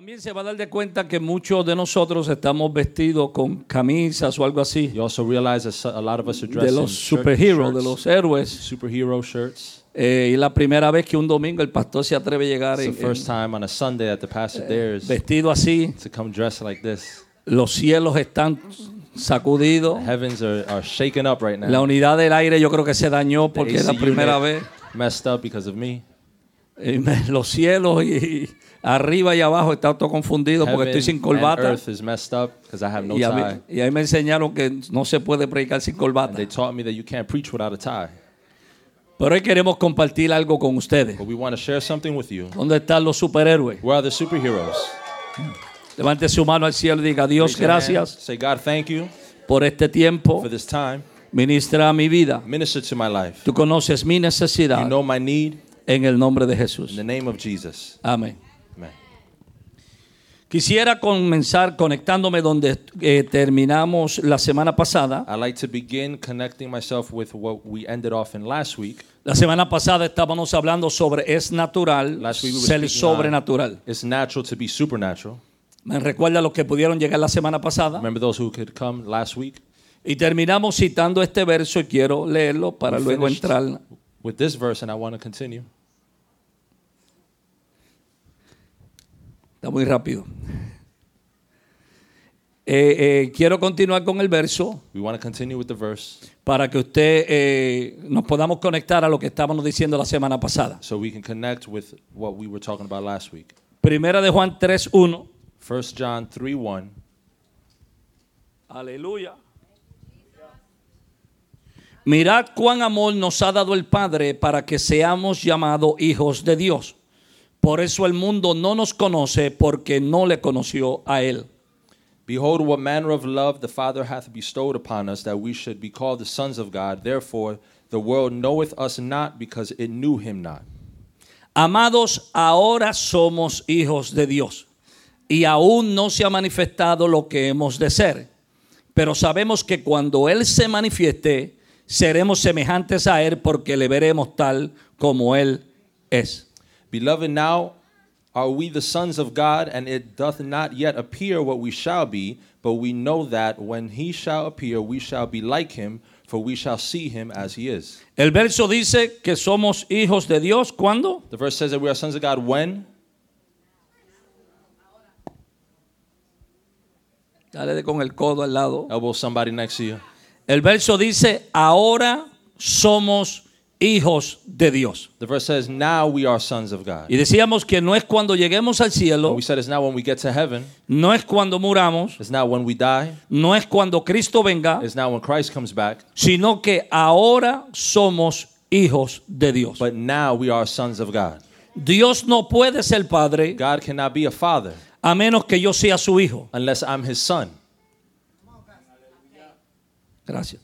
También se va a dar de cuenta que muchos de nosotros estamos vestidos con camisas o algo así. You also realize that a lot of us are De dressed in los superhéroes, de los héroes. superhero shirts. Eh, y la primera vez que un domingo el pastor se atreve a llegar en- the the en- dares vestido así. to come dressed like this. Los cielos están sacudidos. Heavens are, are shaken up right now. La unidad del aire yo creo que se dañó The porque es la primera vez. Messed up because of me. Me- los cielos y arriba y abajo está todo confundido porque estoy sin corbata. and earth is messed up because I have no Y a, mí- y ahí me enseñaron que no se puede predicar sin corbata. they taught me that you can't preach without a tie. Pero hoy queremos compartir algo con ustedes. But we want to share something with you. ¿Dónde están los superhéroes? Where are the superheroes? Levante su mano al cielo y diga, Dios, Raise gracias Say, God, thank you por este tiempo. for this time. Ministra mi vida. Minister to my life. Tú conoces mi You necesidad know my need. en el nombre de In Jesús. the name of Jesus. Amén. Quisiera comenzar conectándome donde eh, terminamos la semana pasada. I like to begin connecting myself with what we ended off in last week. La semana pasada estábamos hablando sobre es natural Last week we were ser sobrenatural. It's natural to be supernatural. Me recuerda los que pudieron llegar la semana pasada. Remember those who could come last week? Y terminamos citando este verso y quiero leerlo para We luego entrar. With this verse, and I want to continue. Está muy rápido. Eh, eh, quiero continuar con el verso We want to continue with the verse para que usted eh, nos podamos conectar a lo que estábamos diciendo la semana pasada. so we can connect with what we were talking about last week. Primera de Juan 3.1. 1 John 3 1. Aleluya. Mirad cuán amor nos ha dado el Padre para que seamos llamados hijos de Dios. Por eso el mundo no nos conoce porque no le conoció a Él. Behold, what manner of love the Father hath bestowed upon us, that we should be called the sons of God. Therefore, the world knoweth us not because it knew him not. Amados, ahora somos hijos de Dios y aún no se ha manifestado lo que hemos de ser. Pero sabemos que cuando Él se manifieste, seremos semejantes a Él porque le veremos tal como Él es. Beloved, now are we the sons of God, and it doth not yet appear what we shall be, but we know that when he shall appear, we shall be like him, for we shall see him as he is. El verso dice que somos hijos de Dios cuando The verse says that we are sons of God when? Dale de con el codo al lado. Elbow somebody next to you. El verso dice, ahora somos hijos de Dios. The verse says, now we are sons of God. Y decíamos que no es cuando lleguemos al And cielo, we said it's not when we get to heaven, no es cuando muramos, it's not when we die, no es cuando Cristo venga, it's not when Christ comes back, sino que ahora somos hijos de Dios. but now we are sons of God. Dios no puede ser padre God cannot be a father a menos que yo sea su hijo. unless I'm his son. Gracias.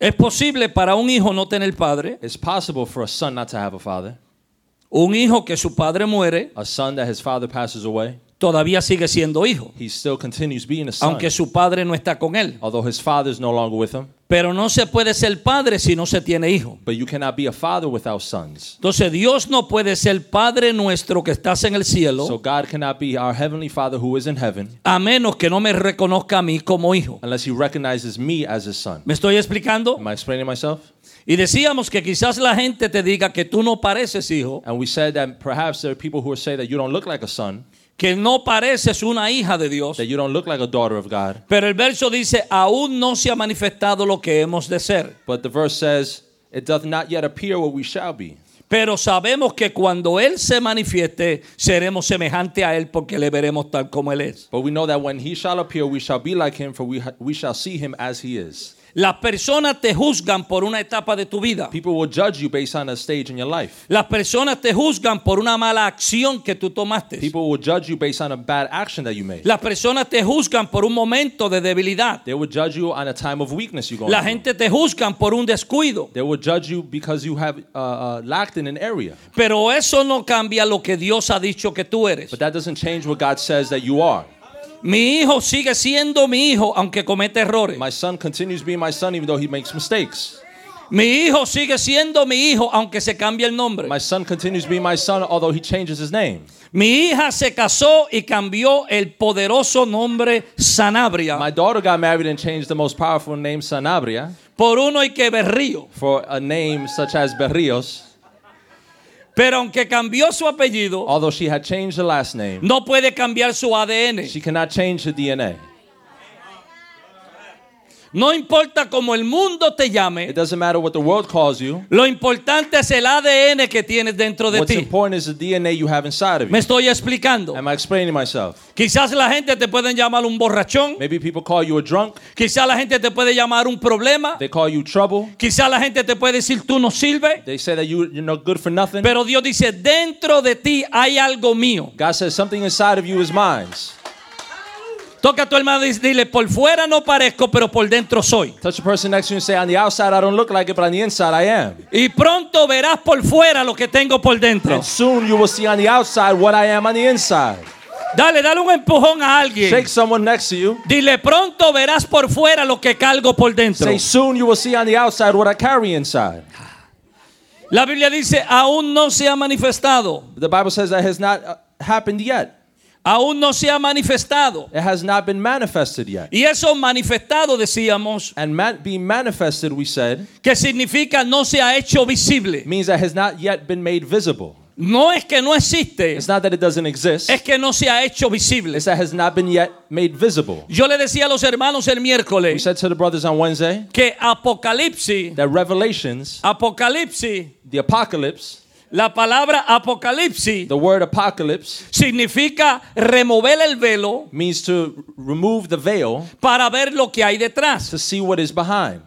Es posible para un hijo no tener padre, It's possible for a son not to have a father, un hijo que su padre muere, a son that his father passes away. Todavía sigue siendo hijo, He still continues being a son, aunque su padre no está con él. although his father is no longer with him. Pero no se puede ser padre si no se tiene hijo. But you cannot be a father without sons. Entonces Dios no puede ser Padre nuestro que estás en el So cielo God cannot be our heavenly Father who is in heaven a menos que no me reconozca a mí como hijo. unless he recognizes me as his son. ¿Me estoy explicando? Am I explaining myself? Y decíamos que quizás la gente te diga que tú no pareces hijo, And we said that perhaps there are people who say that you don't look like a son, que no pareces una hija de Dios. that you don't look like a daughter of God. Pero el verso dice, aún no se ha manifestado lo que hemos de ser. But the verse says, It doth not yet appear what we shall be. Pero sabemos que cuando Él se manifieste, seremos semejante a Él porque le veremos tal como Él es. But we know that when he shall appear, we shall be like him, for we, we shall see him as he is. Las personas te juzgan por una etapa de tu vida. People will judge you based on a stage in your life. Las personas te juzgan por una mala acción que tú tomaste. People will judge you based on a bad action that you made. Las personas te juzgan por un momento de debilidad. They will judge you on a time of weakness you go La gente te juzgan por un descuido. They will judge you because you have uh, uh, lacked in an area. Pero eso no cambia lo que Dios ha dicho que tú eres. But that doesn't change what God says that you are. Mi hijo sigue siendo mi hijo aunque comete errores. My son continues being my son even though he makes mistakes. Mi hijo sigue siendo mi hijo aunque se cambie el nombre. My son continues to be my son, although he changes his name. Mi hija se casó y cambió el poderoso nombre Sanabria My daughter got married and changed the most powerful name, Sanabria, por uno y que berrío. for a name such as Berrios. Pero aunque cambió su apellido, Although she had changed the last name, no puede cambiar su ADN. she cannot change her DNA. No importa cómo el mundo te llame, It doesn't matter what the world calls you. lo importante es el ADN que tienes dentro de What's ti. important is the DNA you have inside of Me you. estoy explicando. Am I explaining myself? Quizás la gente te pueden llamar un borrachón, Maybe people call you a drunk. quizás la gente te puede llamar un problema, They call you trouble. quizás la gente te puede decir tú no sirves, They say that you, you're not good for nothing. pero Dios dice, dentro de ti hay algo mío. God says something inside of you is mine. Toca a tu hermano y dile, por fuera no parezco, pero por dentro soy. Touch the person next to you and say, on the outside I don't look like it, but on the inside I am. Y pronto verás por fuera lo que tengo por dentro. And soon you will see on the outside what I am on the inside. Dale, dale un empujón a alguien. Shake someone next to you. Dile, pronto verás por fuera lo que cargo por dentro. Say, soon you will see on the outside what I carry inside. La Biblia dice, aún no se ha manifestado. The Bible says that has not uh, happened yet. Aún no se ha manifestado. It has not been manifested yet. Y eso manifestado, decíamos, And man, being manifested, we said, que significa no se ha hecho visible. means that has not yet been made visible. No es que no existe, It's not that it doesn't exist. es que no se ha hecho visible. It's that it has not been yet made visible. Yo le decía a los hermanos el We miércoles said to the brothers on Wednesday que Apocalipsis, that Revelations, Apocalipsis, the apocalypse, la palabra Apocalipsis the word apocalypse significa remover el velo means to remove the veil para ver lo que hay detrás. to see what is behind.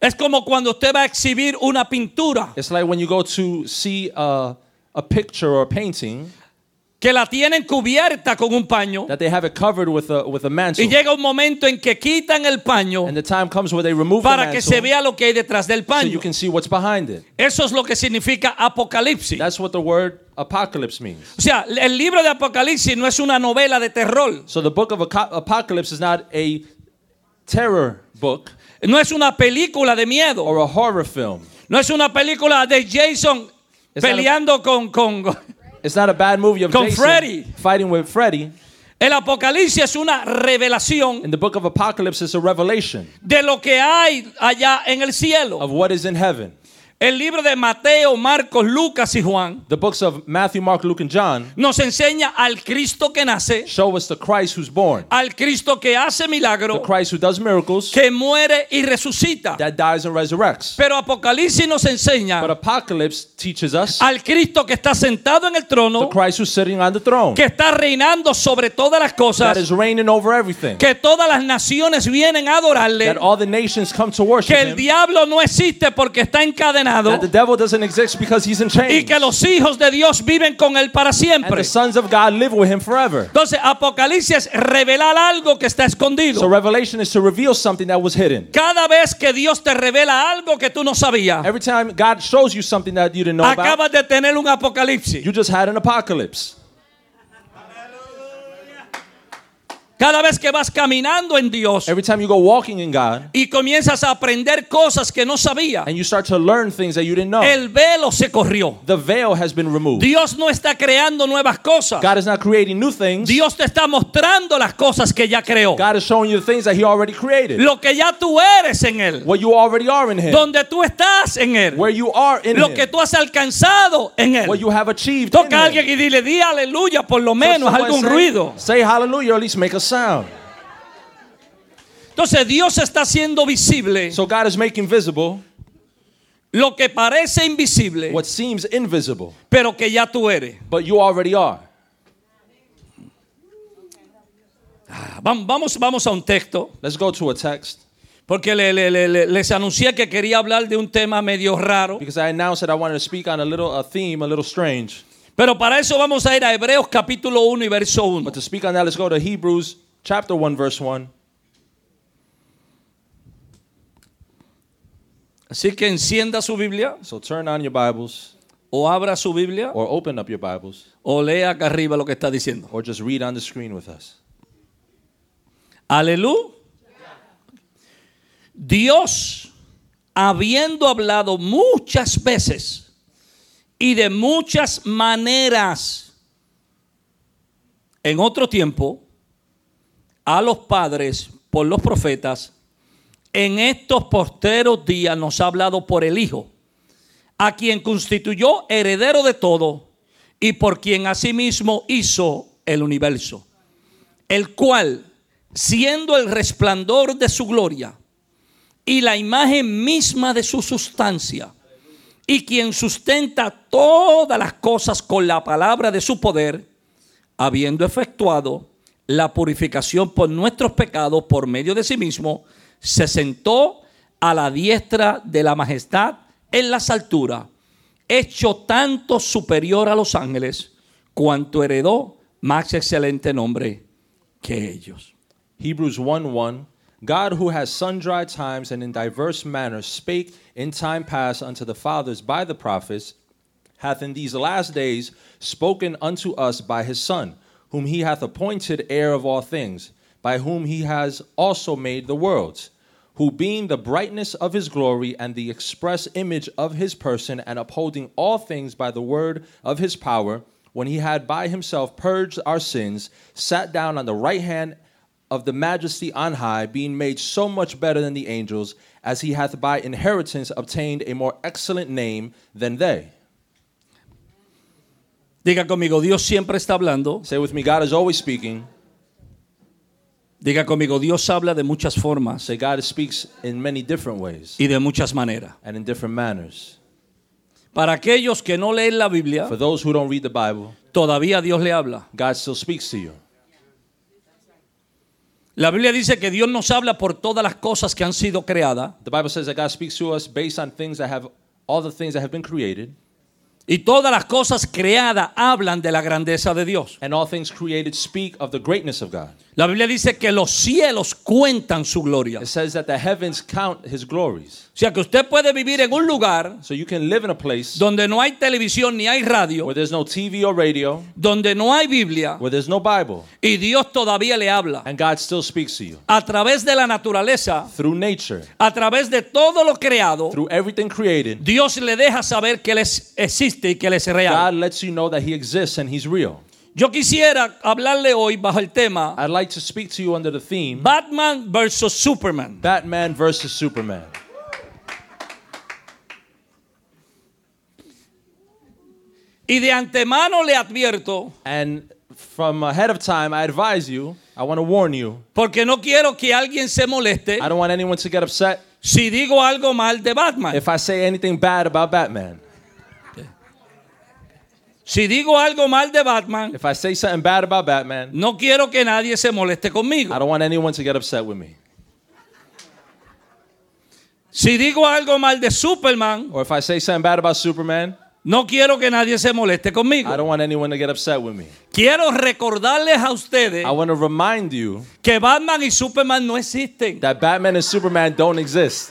Es como cuando usted va a exhibir una pintura It's like when you go to see a, a picture or a painting que la tienen cubierta con un paño that they have it covered with a, with a mantle. y llega un momento en que quitan el paño And the time comes where they remove the para que se mantle vea lo que hay detrás del so you paño. can see what's behind it. Eso es lo que significa Apocalipsis. That's what the word apocalypse means. O sea, el libro de Apocalipsis no es una novela de terror, So the book of Apocalypse is not a terror book no es una película de miedo, or a horror film. no es una película de Jason It's not a- peleando con, con... It's not a bad movie of Con Jason Freddy. fighting with Freddy. El Apocalipsis es una revelación In the book of Apocalypse, it's a revelation de lo que hay allá en el cielo. of what is in heaven. El libro de Mateo, Marcos, Lucas y Juan The books of Matthew, Mark, Luke, and John nos enseña al Cristo que nace, show us the Christ who's born, al Cristo que hace the milagro, Christ who does miracles, que muere y resucita. that dies and resurrects. Pero Apocalipsis nos enseña But Apocalypse teaches us al Cristo que está sentado en el the trono, Christ who's sitting on the throne, que está reinando sobre todas las that cosas, is reigning over everything, que todas las naciones vienen a adorarle, that all the nations come to worship que el him, diablo no existe porque está encadenado that the devil doesn't exist because he's in y chains, que los hijos de Dios viven con él para and siempre. the sons of God live with him forever. Entonces, Apocalipsis es revelar algo que está escondido. So revelation is to reveal something that was hidden. Cada vez que Dios te revela algo que tú no sabías, Every time God shows you something that you didn't know about, acabas de tener un apocalipsis. you just had an apocalypse. Cada vez que vas caminando en Dios Every time you go walking in God y comienzas a aprender cosas que no sabías, and you start to learn things that you didn't know, el velo se corrió. the veil has been removed. Dios no está creando nuevas cosas. God is not creating new things. Dios te está mostrando las cosas que ya creó. God is showing you the things that He already created. Lo que ya tú eres en Él. What you already are in Him. Donde tú estás en Él. Where you are in Lo Him. que tú has alcanzado en Él. What you have achieved Toca a alguien Him. y dile, di aleluya, por lo menos algún say- ruido. Say hallelujah or at least make a sound. Entonces Dios está haciendo visible So God is making visible lo que parece invisible, what seems invisible, pero que ya tú eres. but you already are. Ah, vam- Vamos, vamos a un texto, Let's go to a text porque le- le- le- le- les anuncié que quería hablar de un tema medio raro, because I announced that I wanted to speak on a little a theme a little strange. Pero para eso vamos a ir a Hebreos capítulo 1 y verso 1. But to speak on that, let's go to Hebrews chapter 1 verse 1. Así que encienda su Biblia, So turn on your Bibles o abra su Biblia, or open up your Bibles o lea acá arriba lo que está diciendo. or just read on the screen with us. Aleluya. Dios habiendo hablado muchas veces y de muchas maneras. En otro tiempo a los padres por los profetas, en estos posteros días nos ha hablado por el Hijo, a quien constituyó heredero de todo y por quien asimismo hizo el universo, el cual, siendo el resplandor de su gloria y la imagen misma de su sustancia, y quien sustenta todas las cosas con la palabra de su poder, habiendo efectuado la purificación por nuestros pecados por medio de sí mismo, se sentó a la diestra de la majestad en las alturas, hecho tanto superior a los ángeles, cuanto heredó más excelente nombre que ellos. Hebrews 1 1. God, who has sundry times and in diverse manners spake in time past unto the fathers by the prophets, hath in these last days spoken unto us by his Son, whom he hath appointed heir of all things, by whom he has also made the worlds, who being the brightness of his glory and the express image of his person, and upholding all things by the word of his power, when he had by himself purged our sins, sat down on the right hand of the majesty on high, being made so much better than the angels, as he hath by inheritance obtained a more excellent name than they. Diga conmigo, Dios siempre está hablando. Say with me, God is always speaking. Diga conmigo, Dios habla de muchas formas Say God speaks in many different ways y de muchas maneras. and in different manners. Para aquellos que no leen la Biblia, For those who don't read the Bible, todavía Dios le habla. God still speaks to you. La Biblia dice que Dios nos habla por todas las cosas que han sido creadas The Bible says that God speaks to us based on things that have all the things that have been created, y todas las cosas creadas hablan de la grandeza de Dios. and all things created speak of the greatness of God. La Biblia dice que los cielos cuentan su gloria. It says that the heavens count his glories. O sea que usted puede vivir en un lugar So you can live in a place donde no hay televisión ni hay radio, where there's no TV or radio, donde no hay Biblia where there's no Bible, y Dios todavía le habla and God still speaks to you a través de la naturaleza, through nature, a través de todo lo creado. through everything created. Dios le deja saber que Él es- existe y que Él es real. God lets you know that he exists and he's real. Yo quisiera hablarle hoy bajo el tema I'd like to speak to you under the theme Batman versus Superman. Batman versus Superman. Y de antemano le advierto, And from ahead of time, I advise you, I want to warn you, porque no quiero que alguien se moleste I don't want anyone to get upset si digo algo mal de Batman. if I say anything bad about Batman. Si digo algo mal de Batman, If I say something bad about Batman, no quiero que nadie se moleste conmigo. I don't want anyone to get upset with me. Si digo algo mal de Superman, Or if I say something bad about Superman, no quiero que nadie se moleste I conmigo. don't want anyone to get upset with me. Quiero recordarles a ustedes I want to remind you que Batman y Superman no existen. that Batman and Superman don't exist.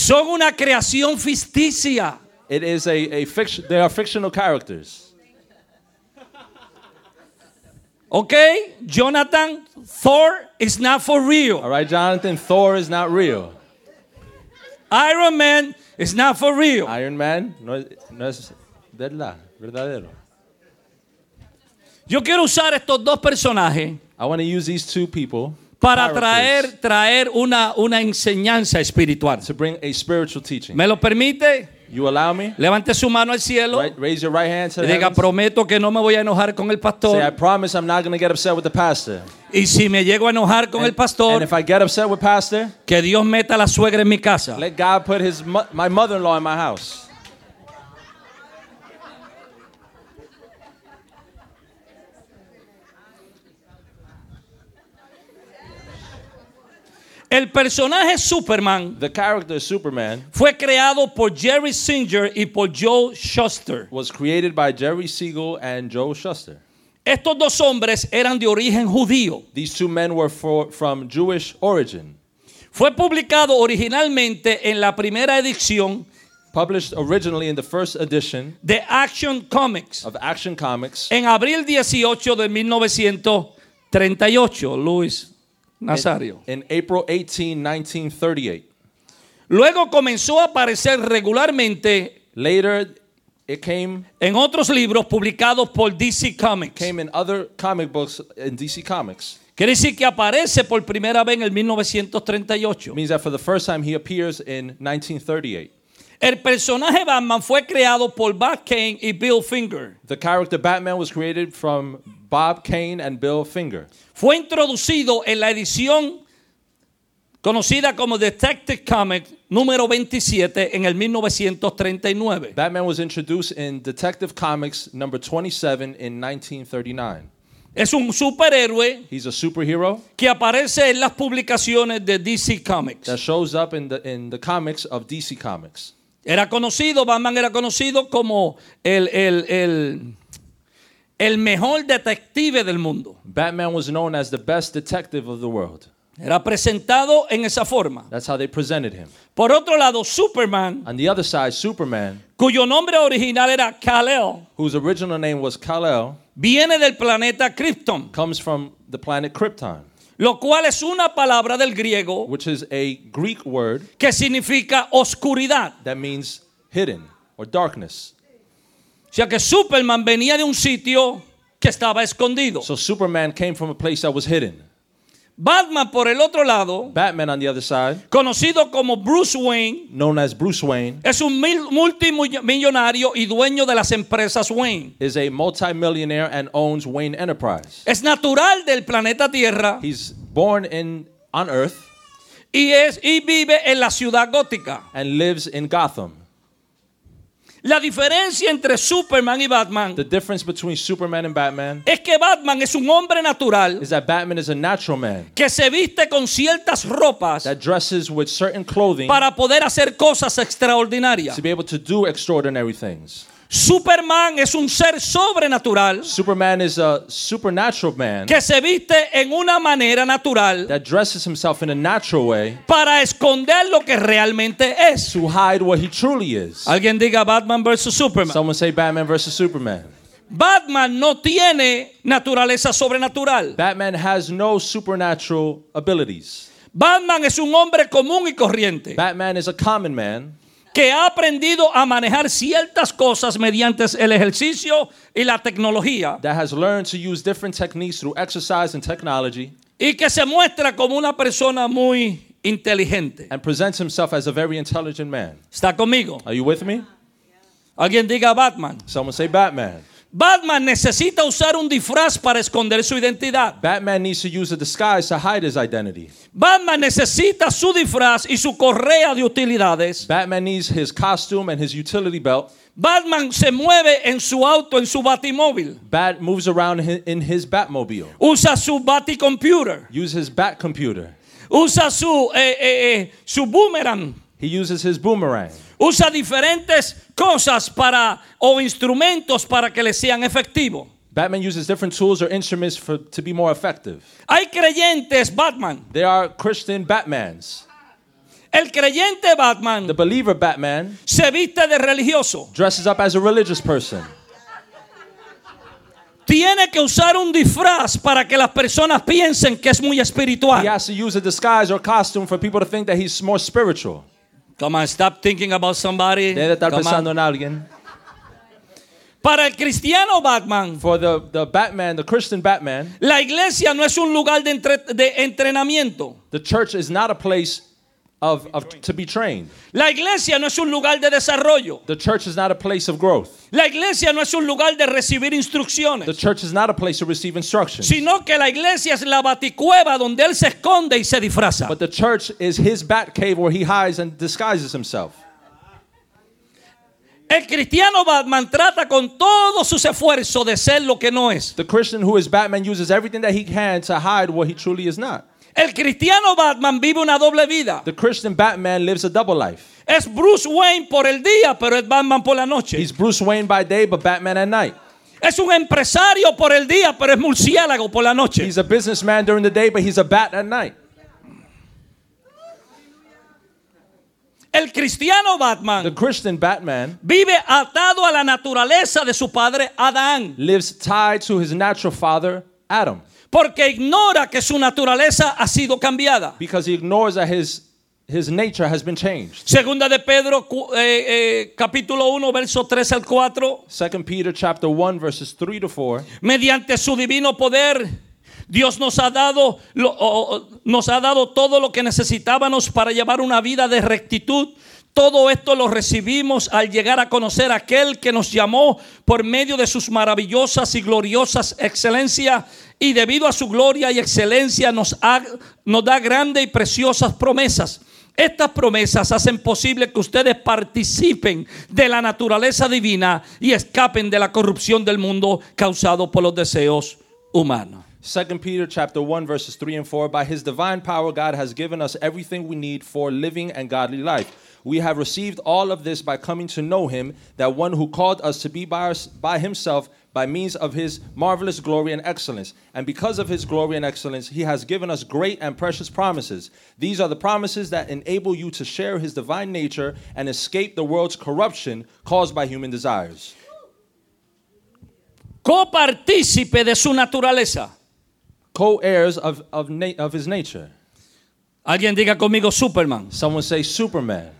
Son una creación ficticia. It is a, a fiction, they are fictional characters. ¿Ok? Jonathan, Thor is not for All real. right, Jonathan, Thor is not real. Iron Man is not for real. Iron Man no es, no es verdad, verdadero. Yo quiero usar estos dos personajes I want to use these two people para traer, traer una, una enseñanza espiritual. to bring a spiritual teaching. ¿Me lo permite? You allow me? Levante su mano al cielo Right, raise your right hand to y the diga, heavens. prometo que no me voy a enojar con el Say, I pastor. promise I'm not going to get upset with the pastor. Y si me llego a enojar con el And pastor, if I get upset with pastor, que Dios meta a la suegra en mi casa. let God put his my mother-in-law in my house. El personaje Superman The character Superman fue creado por Jerry Singer y por Joe Shuster. was created by Jerry Siegel and Joe Shuster. Estos dos hombres eran de origen judío. These two men were for, from Jewish origin. Fue publicado originalmente en la primera edición Published originally in the first edition de Action Comics of Action Comics en abril 18 de 1938. Luis, Nazario. in April 18, 1938. Luego comenzó a aparecer regularmente Later, it came en otros libros publicados por DC Comics. came in other comic books in DC Comics. Quiere decir que aparece por primera vez en el 1938. It means that for the first time he appears in 1938. El personaje Batman fue creado por Bob Kane y Bill Finger. The character Batman was created from Bob Kane and Bill Finger. Fue introducido en la edición conocida como Detective Comic número 27 en el 1939. Batman was introduced in Detective Comics number 27 in 1939. Es un superhéroe He's a superhero que aparece en las publicaciones de DC Comics. that shows up in the in the comics of DC Comics. Era conocido, Batman era conocido como el, el, el, el mejor detective del mundo. Batman was known as the best detective of the world. Era presentado en esa forma. That's how they presented him. Por otro lado, Superman, On the other side, Superman, cuyo nombre original era Kal-El, whose original name was Kal-El, viene del planeta Krypton, comes from the planet Krypton, lo cual es una palabra del griego which is a Greek word que significa oscuridad. that means hidden or darkness. O sea que Superman venía de un sitio que estaba escondido. So Superman came from a place that was hidden. Batman, por el otro lado, Batman, on the other side, conocido como Bruce Wayne, known as Bruce Wayne, es un mil- multimillonario y dueño de las empresas Wayne. is a multimillionaire and owns Wayne Enterprise. Es natural del planeta Tierra He's born in on Earth y, es, y vive en la ciudad gótica. and lives in Gotham. La diferencia entre Superman y Batman The difference between Superman and Batman es que Batman es un hombre natural is that Batman is a natural man que se viste con ciertas ropas that dresses with certain clothing para poder hacer cosas extraordinarias. to be able to do extraordinary things. Superman es un ser sobrenatural Superman is a supernatural man que se viste en una manera natural that dresses himself in a natural way para esconder lo que realmente es. to hide what he truly is. Alguien diga Batman versus Superman. Someone say Batman versus Superman. Batman no tiene naturaleza sobrenatural. Batman has no supernatural abilities. Batman es un hombre común y corriente Batman is a common man que ha aprendido a manejar ciertas cosas mediante el ejercicio y la tecnología that has learned to use different techniques through exercise and technology y que se muestra como una persona muy inteligente. and presents himself as a very intelligent man. ¿Está conmigo? Are you with me? Alguien diga Batman. Someone say Batman. Batman necesita usar un disfraz para esconder su identidad. Batman needs to use a disguise to hide his identity. Batman necesita su disfraz y su correa de utilidades. Batman needs his costume and his utility belt. Batman se mueve en su auto, en su batimóvil. Bat moves around in his Batmobile. Usa su baticomputer. Use his Bat computer. Usa su, eh, eh, eh, su boomerang. He uses his boomerang. Usa diferentes cosas para o instrumentos para que le sean efectivos. Batman uses different tools or instruments for, to be more effective. Hay creyentes Batman. There are Christian Batmans. El creyente Batman The believer Batman se viste de religioso. dresses up as a religious person. Tiene que usar un disfraz para que las personas piensen que es muy He espiritual. has to use a disguise or costume for people to think that he's more spiritual. Come on, stop thinking about somebody. Debe estar Come on. pensando en alguien. Para el cristiano Batman, For the, the Batman, the Christian Batman, la iglesia no es un lugar de, entre- de entrenamiento. the church is not a place of, of to be trained. La iglesia no es un lugar de desarrollo. The church is not a place of growth. La iglesia no es un lugar de recibir The church is not a place to receive instruction. Sino que la iglesia es la baticueva donde él se esconde y se disfraza. But the church is his bat cave where he hides and disguises himself. El cristiano Batman trata con todos sus esfuerzos de ser lo que no es. The Christian who is Batman uses everything that he can to hide what he truly is not. El cristiano Batman vive una doble vida. The Christian Batman lives a double life. Es Bruce Wayne por el día, pero es Batman por la noche. He's Bruce Wayne by day, but Batman at night. Es un empresario por el día, pero es murciélago por la noche. He's a businessman during the day, but he's a bat at night. El cristiano The Batman Christian Batman vive atado a la naturaleza de su padre Adán. lives tied to his natural father, Adam. Porque ignora que su naturaleza ha sido cambiada. because he ignores that his his nature has been changed. Segunda de Pedro, eh, eh, capítulo 1, verso 3 al 4. Second Peter chapter 1 verses 3 to 4. Mediante su divino poder, Dios nos ha dado lo- o- o- nos ha dado todo lo que necesitábamos para llevar una vida de rectitud. Todo esto lo recibimos al llegar a conocer a aquel que nos llamó por medio de sus maravillosas y gloriosas excelencias y debido a su gloria y excelencia nos, da grandes y preciosas promesas. Estas promesas hacen posible que ustedes participen de la naturaleza divina y escapen de la corrupción del mundo causado por los deseos humanos. Second Peter chapter 1 verses 3 and 4 by his divine power God has given us everything we need for living and godly life. We have received all of this by coming to know him that one who called us to be by, us, by himself by means of his marvelous glory and excellence. And because of his glory and excellence, he has given us great and precious promises. These are the promises that enable you to share his divine nature and escape the world's corruption caused by human desires. Copartícipe de su naturaleza. Co-heirs of, of, na- of his nature. Alguien diga conmigo Superman. Someone say Superman.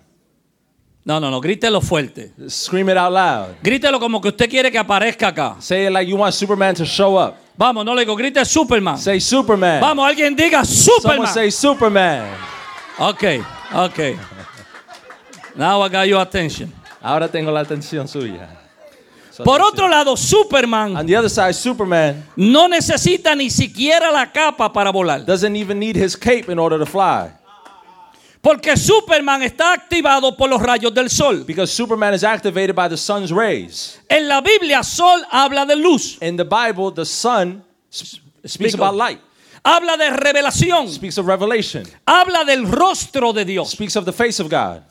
No, no, no, grítelo fuerte. Scream it out loud. Grítelo como que usted quiere que aparezca acá. Say it like you want Superman to show up. Vamos, no le digo, grite Superman. Say Superman. Vamos, alguien diga Someone Superman. say Superman. Ok, ok. Now I got your attention. Ahora tengo la atención suya. Su Por atención. otro lado, Superman On the other side, Superman no necesita ni siquiera la capa para volar. doesn't even need his cape in order to fly Porque Superman está activado por los rayos del sol. because Superman is activated by the sun's rays. En la Biblia, sol habla de luz, In the Bible, the sun speaks Speak about light, habla de revelación, speaks of revelation, habla del rostro de Dios. speaks of the face of God.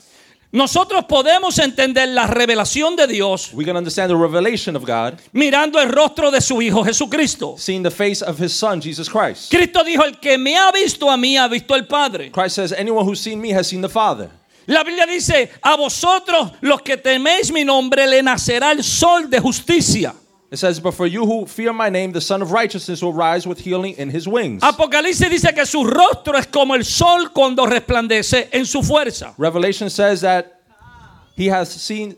Nosotros podemos entender la revelación de Dios We can understand the revelation of God mirando el rostro de su Hijo Jesucristo. seeing the face of his son, Jesus Christ. Cristo dijo, el que me ha visto a mí ha visto al Padre. Christ says, Anyone who's seen me has seen the Father. La Biblia dice, a vosotros los que teméis mi nombre le nacerá el sol de justicia. It says, But for you who fear my name, the Son of Righteousness will rise with healing in his wings. Apocalipsis dice que su rostro es como el sol cuando resplandece en su fuerza. Revelation says that he has seen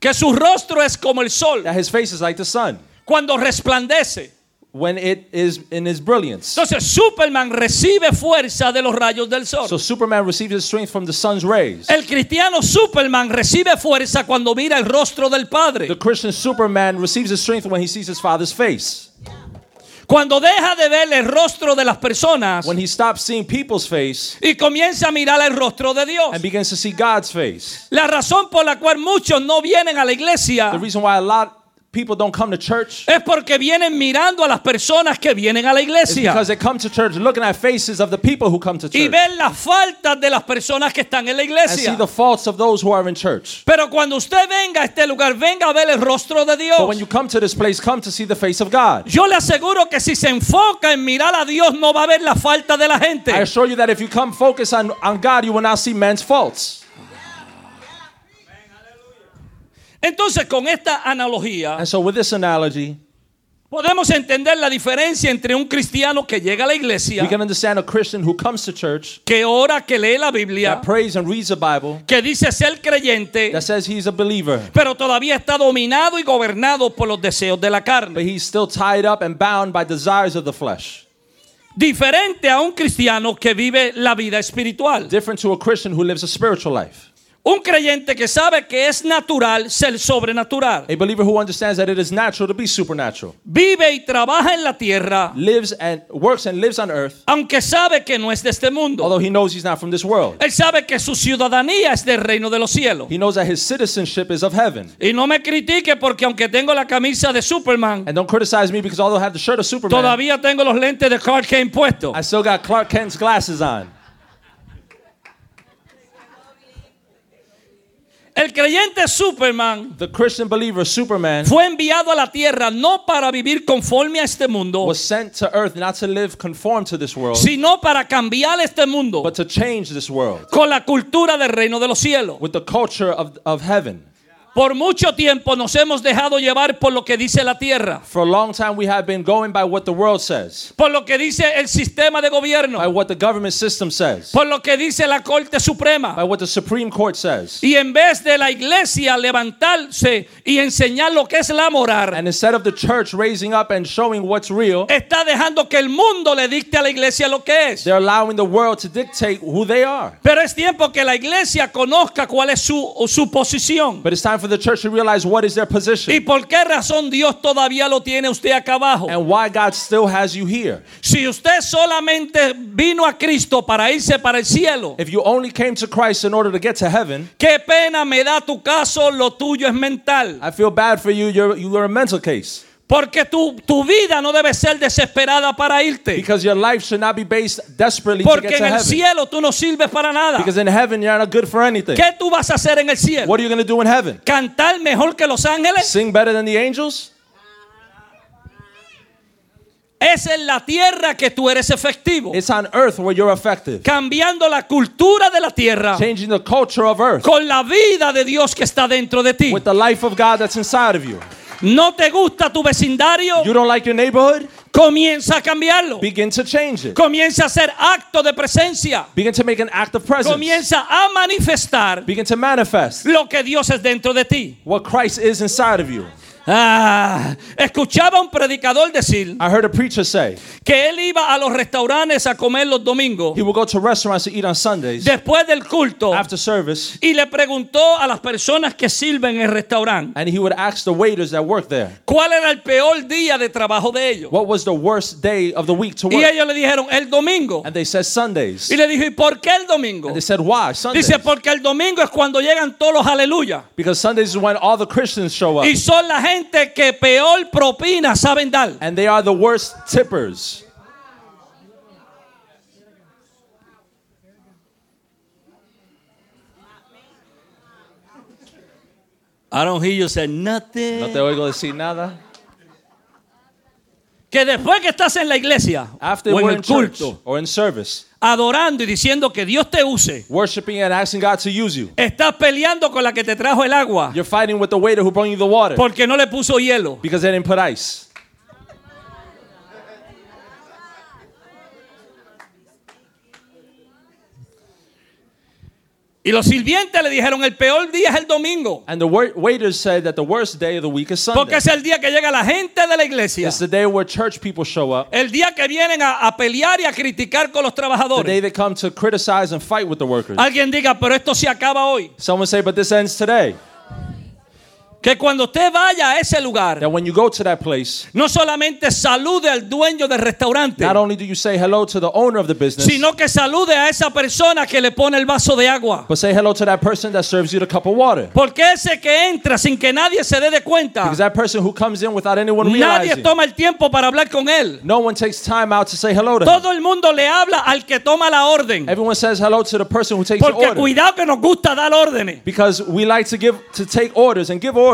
Que su rostro es como el sol that his face is like the sun cuando resplandece. When it is in his brilliance. Entonces Superman recibe fuerza de los rayos del sol. So Superman receives his strength from the sun's rays. El cristiano Superman recibe fuerza cuando mira el rostro del Padre. The Christian Superman receives his strength when he sees his father's face. Cuando deja de ver el rostro de las personas When he stops seeing people's face y comienza a mirar el rostro de Dios. and begins to see God's face. La razón por la cual muchos no vienen a la iglesia The reason why a lot people don't come to church es porque vienen mirando a las personas que vienen a la iglesia because they come to church looking at faces of the people who come to y church ven las faltas de las personas que están en la and see iglesia. the faults of those who are in church. Pero cuando usted venga a este lugar, venga a ver el rostro de Dios. But when you come to this place, come to see the face of God. Yo le aseguro que si se enfoca en mirar a Dios, no va a ver la falta de la gente. I assure you that if you come focus on, on God, you will not see men's faults. Entonces, con esta analogía, And so, with this analogy, podemos entender la diferencia entre un cristiano que llega a la iglesia, we can understand a Christian who comes to church, que ora, que lee la Biblia, that prays and reads the Bible, que dice ser creyente, that says he's a believer, pero todavía está dominado y gobernado por los deseos de la but carne. he's still tied up and bound by desires of the flesh. Diferente a un cristiano que vive la vida espiritual. Different to a Christian who lives a spiritual life. Un creyente que sabe que es natural ser sobrenatural. A believer who understands that it is natural to be supernatural. Vive y trabaja en la tierra, Lives and works and lives on earth, aunque sabe que no es de este mundo. although he knows he's not from this world. Él sabe que su ciudadanía es del reino de los cielos. He knows that his citizenship is of heaven. Y no me critique porque aunque tengo la camisa de Superman, And don't criticize me because although I have the shirt of Superman, todavía tengo los lentes de Clark Kent puestos. I still got Clark Kent's glasses on. El creyente Superman The Christian believer, Superman, fue enviado a la tierra no para vivir conforme a este mundo, was sent to earth not to live conform to this world, sino para cambiar este mundo but to change this world con la cultura del reino de los cielos. with the culture of, of heaven. Por mucho tiempo nos hemos dejado llevar por lo que dice la tierra, For a long time, we have been going by what the world says, por lo que dice el sistema de by gobierno, what the government system says, por lo que dice la Corte Suprema. by what the Supreme Court says. Y en vez de la iglesia levantarse y enseñar lo que es la moral, And instead of the church raising up and showing what's real, está dejando que el mundo le dicte a la iglesia lo que es. they're allowing the world to dictate who they are. Pero es tiempo que la iglesia conozca cuál es su, su posición. But it's time for the church to realize what is their ¿Y position por qué razón Dios todavía lo tiene usted acá abajo? and why God still has you here. Si usted solamente vino a Cristo para irse para el cielo, If you only came to Christ in order to get to heaven, qué pena me da tu caso, lo tuyo es mental. I feel bad for you. You're, you're a mental case. Porque tu, tu vida no debe ser desesperada para irte. Because your life should not be based desperately to Porque get to en el heaven. cielo tú no sirves para nada. Because in heaven, you're not good for anything. ¿Qué tú vas a hacer en el cielo? What are you going to do in heaven? ¿Cantar mejor que los ángeles? Sing better than the angels? Es en la tierra que tú eres efectivo. It's on earth where you're effective. Cambiando la cultura de la tierra Changing the culture of earth con la vida de Dios que está dentro de ti. with the life of God that's inside of you. ¿No te gusta tu vecindario? You don't like your neighborhood? Comienza a cambiarlo. Begin to change it. Comienza a hacer acto de presencia. Begin to make an act of presence. Comienza a manifestar Begin to manifest lo que Dios es dentro de ti. what Christ is inside of you. Ah, escuchaba un predicador decir I heard a preacher say que él iba a los restaurantes a comer los domingos he will go to restaurants to eat on Sundays después del culto after service y le preguntó a las personas que sirven en el restaurante and he would ask the waiters that work there cuál era el peor día de trabajo de ellos. what was the worst day of the week to Y work. ellos le dijeron el domingo. And they said Sundays. Y le dijo, ¿y por qué el domingo? And they said why Sundays? Dice, porque el domingo es cuando llegan todos los aleluya. Because Sundays is when all the Christians show up. Y son la gente que peor propina saben dar. And they are the worst tippers. I don't hear you say nothing. No te oigo decir nada. Que después que estás en la iglesia After o en we're el in church culto, or in service, adorando y diciendo que Dios te use, worshiping and asking God to use you. estás peleando con la que te trajo el agua You're fighting with the waiter who brought you the water porque no le puso hielo. because they didn't put ice. Y los sirvientes le dijeron, el peor día es el domingo. And the wa- waiters said that the worst day of the week is Porque Sunday. es el día que llega la gente de la iglesia. It's the day where church people show up. El día que vienen a, a pelear y a criticar con los The day trabajadores. they come to criticize and fight with the workers. Alguien diga, pero esto se acaba hoy. Someone say, but this ends today. Que cuando usted vaya a ese lugar, That when you go to that place, no solamente salude al dueño del restaurante, not only do you say hello to the owner of the business, sino que salude a esa persona que le pone el vaso de agua. but say hello to that person that serves you the cup of water. Porque ese que entra sin que nadie se dé de cuenta, Because that person who comes in without anyone nadie realizing, toma el tiempo para hablar con él. no one takes time out to say hello to him. Todo el mundo le habla al que toma la orden. Everyone says hello to the person who takes the Porque order. cuidado que nos gusta dar órdenes. Because we like to give to take orders and give orders.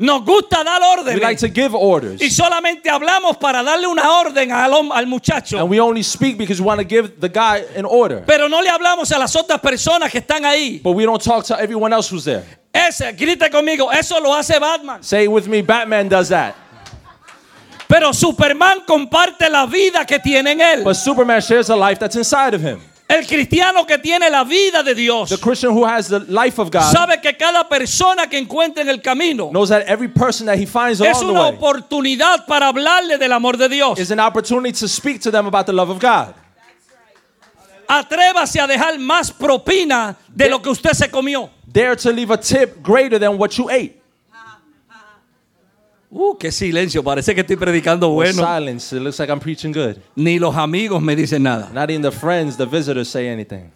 Nos gusta dar We like órdenes. to give orders. Y solamente hablamos para darle una orden al, hom- al muchacho. And we only speak because we want to give the guy an order. Pero no le hablamos a las otras personas que están ahí. But we don't talk to everyone else who's there. Ese, grite conmigo, eso lo hace Batman. Say it with me, Batman does that. Pero Superman comparte la vida que tiene en él. But Superman shares a life that's inside of him. El cristiano que tiene la vida de Dios The Christian who has the life of God sabe que cada persona que encuentra en el camino knows that every person that he finds es along the una way oportunidad para hablarle del amor de Dios. is an opportunity to speak to them about the love of God. Atrévase a dejar más propina de lo que usted se comió. Dare to leave a tip greater than what you ate. Uh, qué silencio, parece que estoy predicando bueno. Silence. It looks like I'm preaching good. Ni los amigos me dicen nada. Not even the friends, the visitors say anything.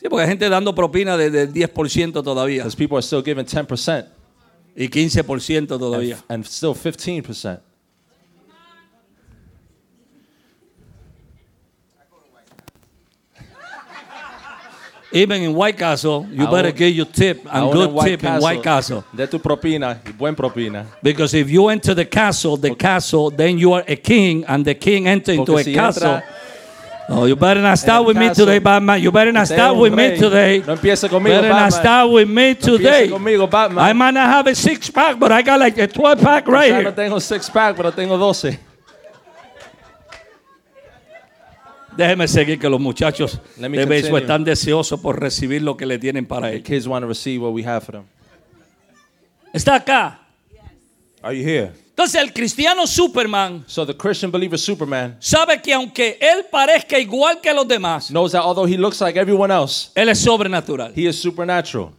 Sí, porque hay gente dando propina de- del 10% todavía Because people are still giving 10% y 15% todavía. and still 15%. Even in White Castle, you Aún- better give your tip and Aún good en White tip in White Castle. De tu propina y buen propina. Because if you enter the castle, the castle, then you are a king, and the king enter into Porque a si castle. entra Oh, you better not start el with me caso, today, Batman. You better not Usted start un with me rey. today. No empiece conmigo, better not Batman. start with me No empiece today. conmigo, Batman. I might not have a six pack, but I got like a 12 pack right Ya no here. tengo six pack, pero tengo 12. Déjeme seguir que los muchachos de béisbol están deseosos por recibir lo que le tienen para ellos. kids want to receive what we have for them. Está acá. Are you here? Entonces el cristiano Superman So the Christian believer Superman sabe que aunque él parezca igual que los demás, knows that although he looks like everyone else, él es sobrenatural. he is supernatural.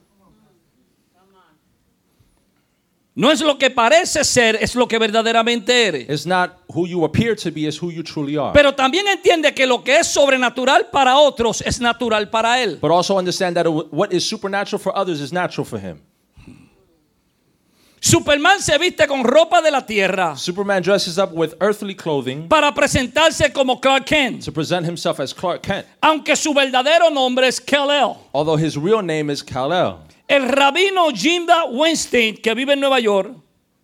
No es lo que parece ser, es lo que verdaderamente eres. It's not who you appear to be, it's who you truly are. Pero también entiende que lo que es sobrenatural para otros es natural para él. But also understand that what is supernatural for others is natural for him. Superman se viste con ropa de la tierra Superman dresses up with earthly clothing para presentarse como Clark Kent, to present himself as Clark Kent, aunque su verdadero nombre es Kal-El. although his real name is Kal-El. El rabino Jimba Weinstein, que vive en Nueva York,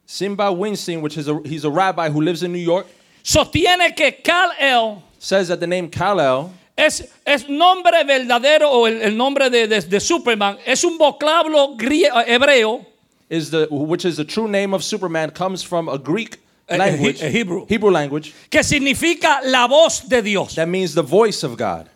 Simba Weinstein, which is a, he's a rabbi who lives in New York, sostiene que Kal-El says that the name Kal-El es, es nombre verdadero o el, el nombre de, de- de Superman, es un vocablo grie- hebreo is the which is the true name of Superman comes from a Greek Eh, eh, language, eh, Hebrew. Hebrew language que significa la voz de Dios. that means the voice of God.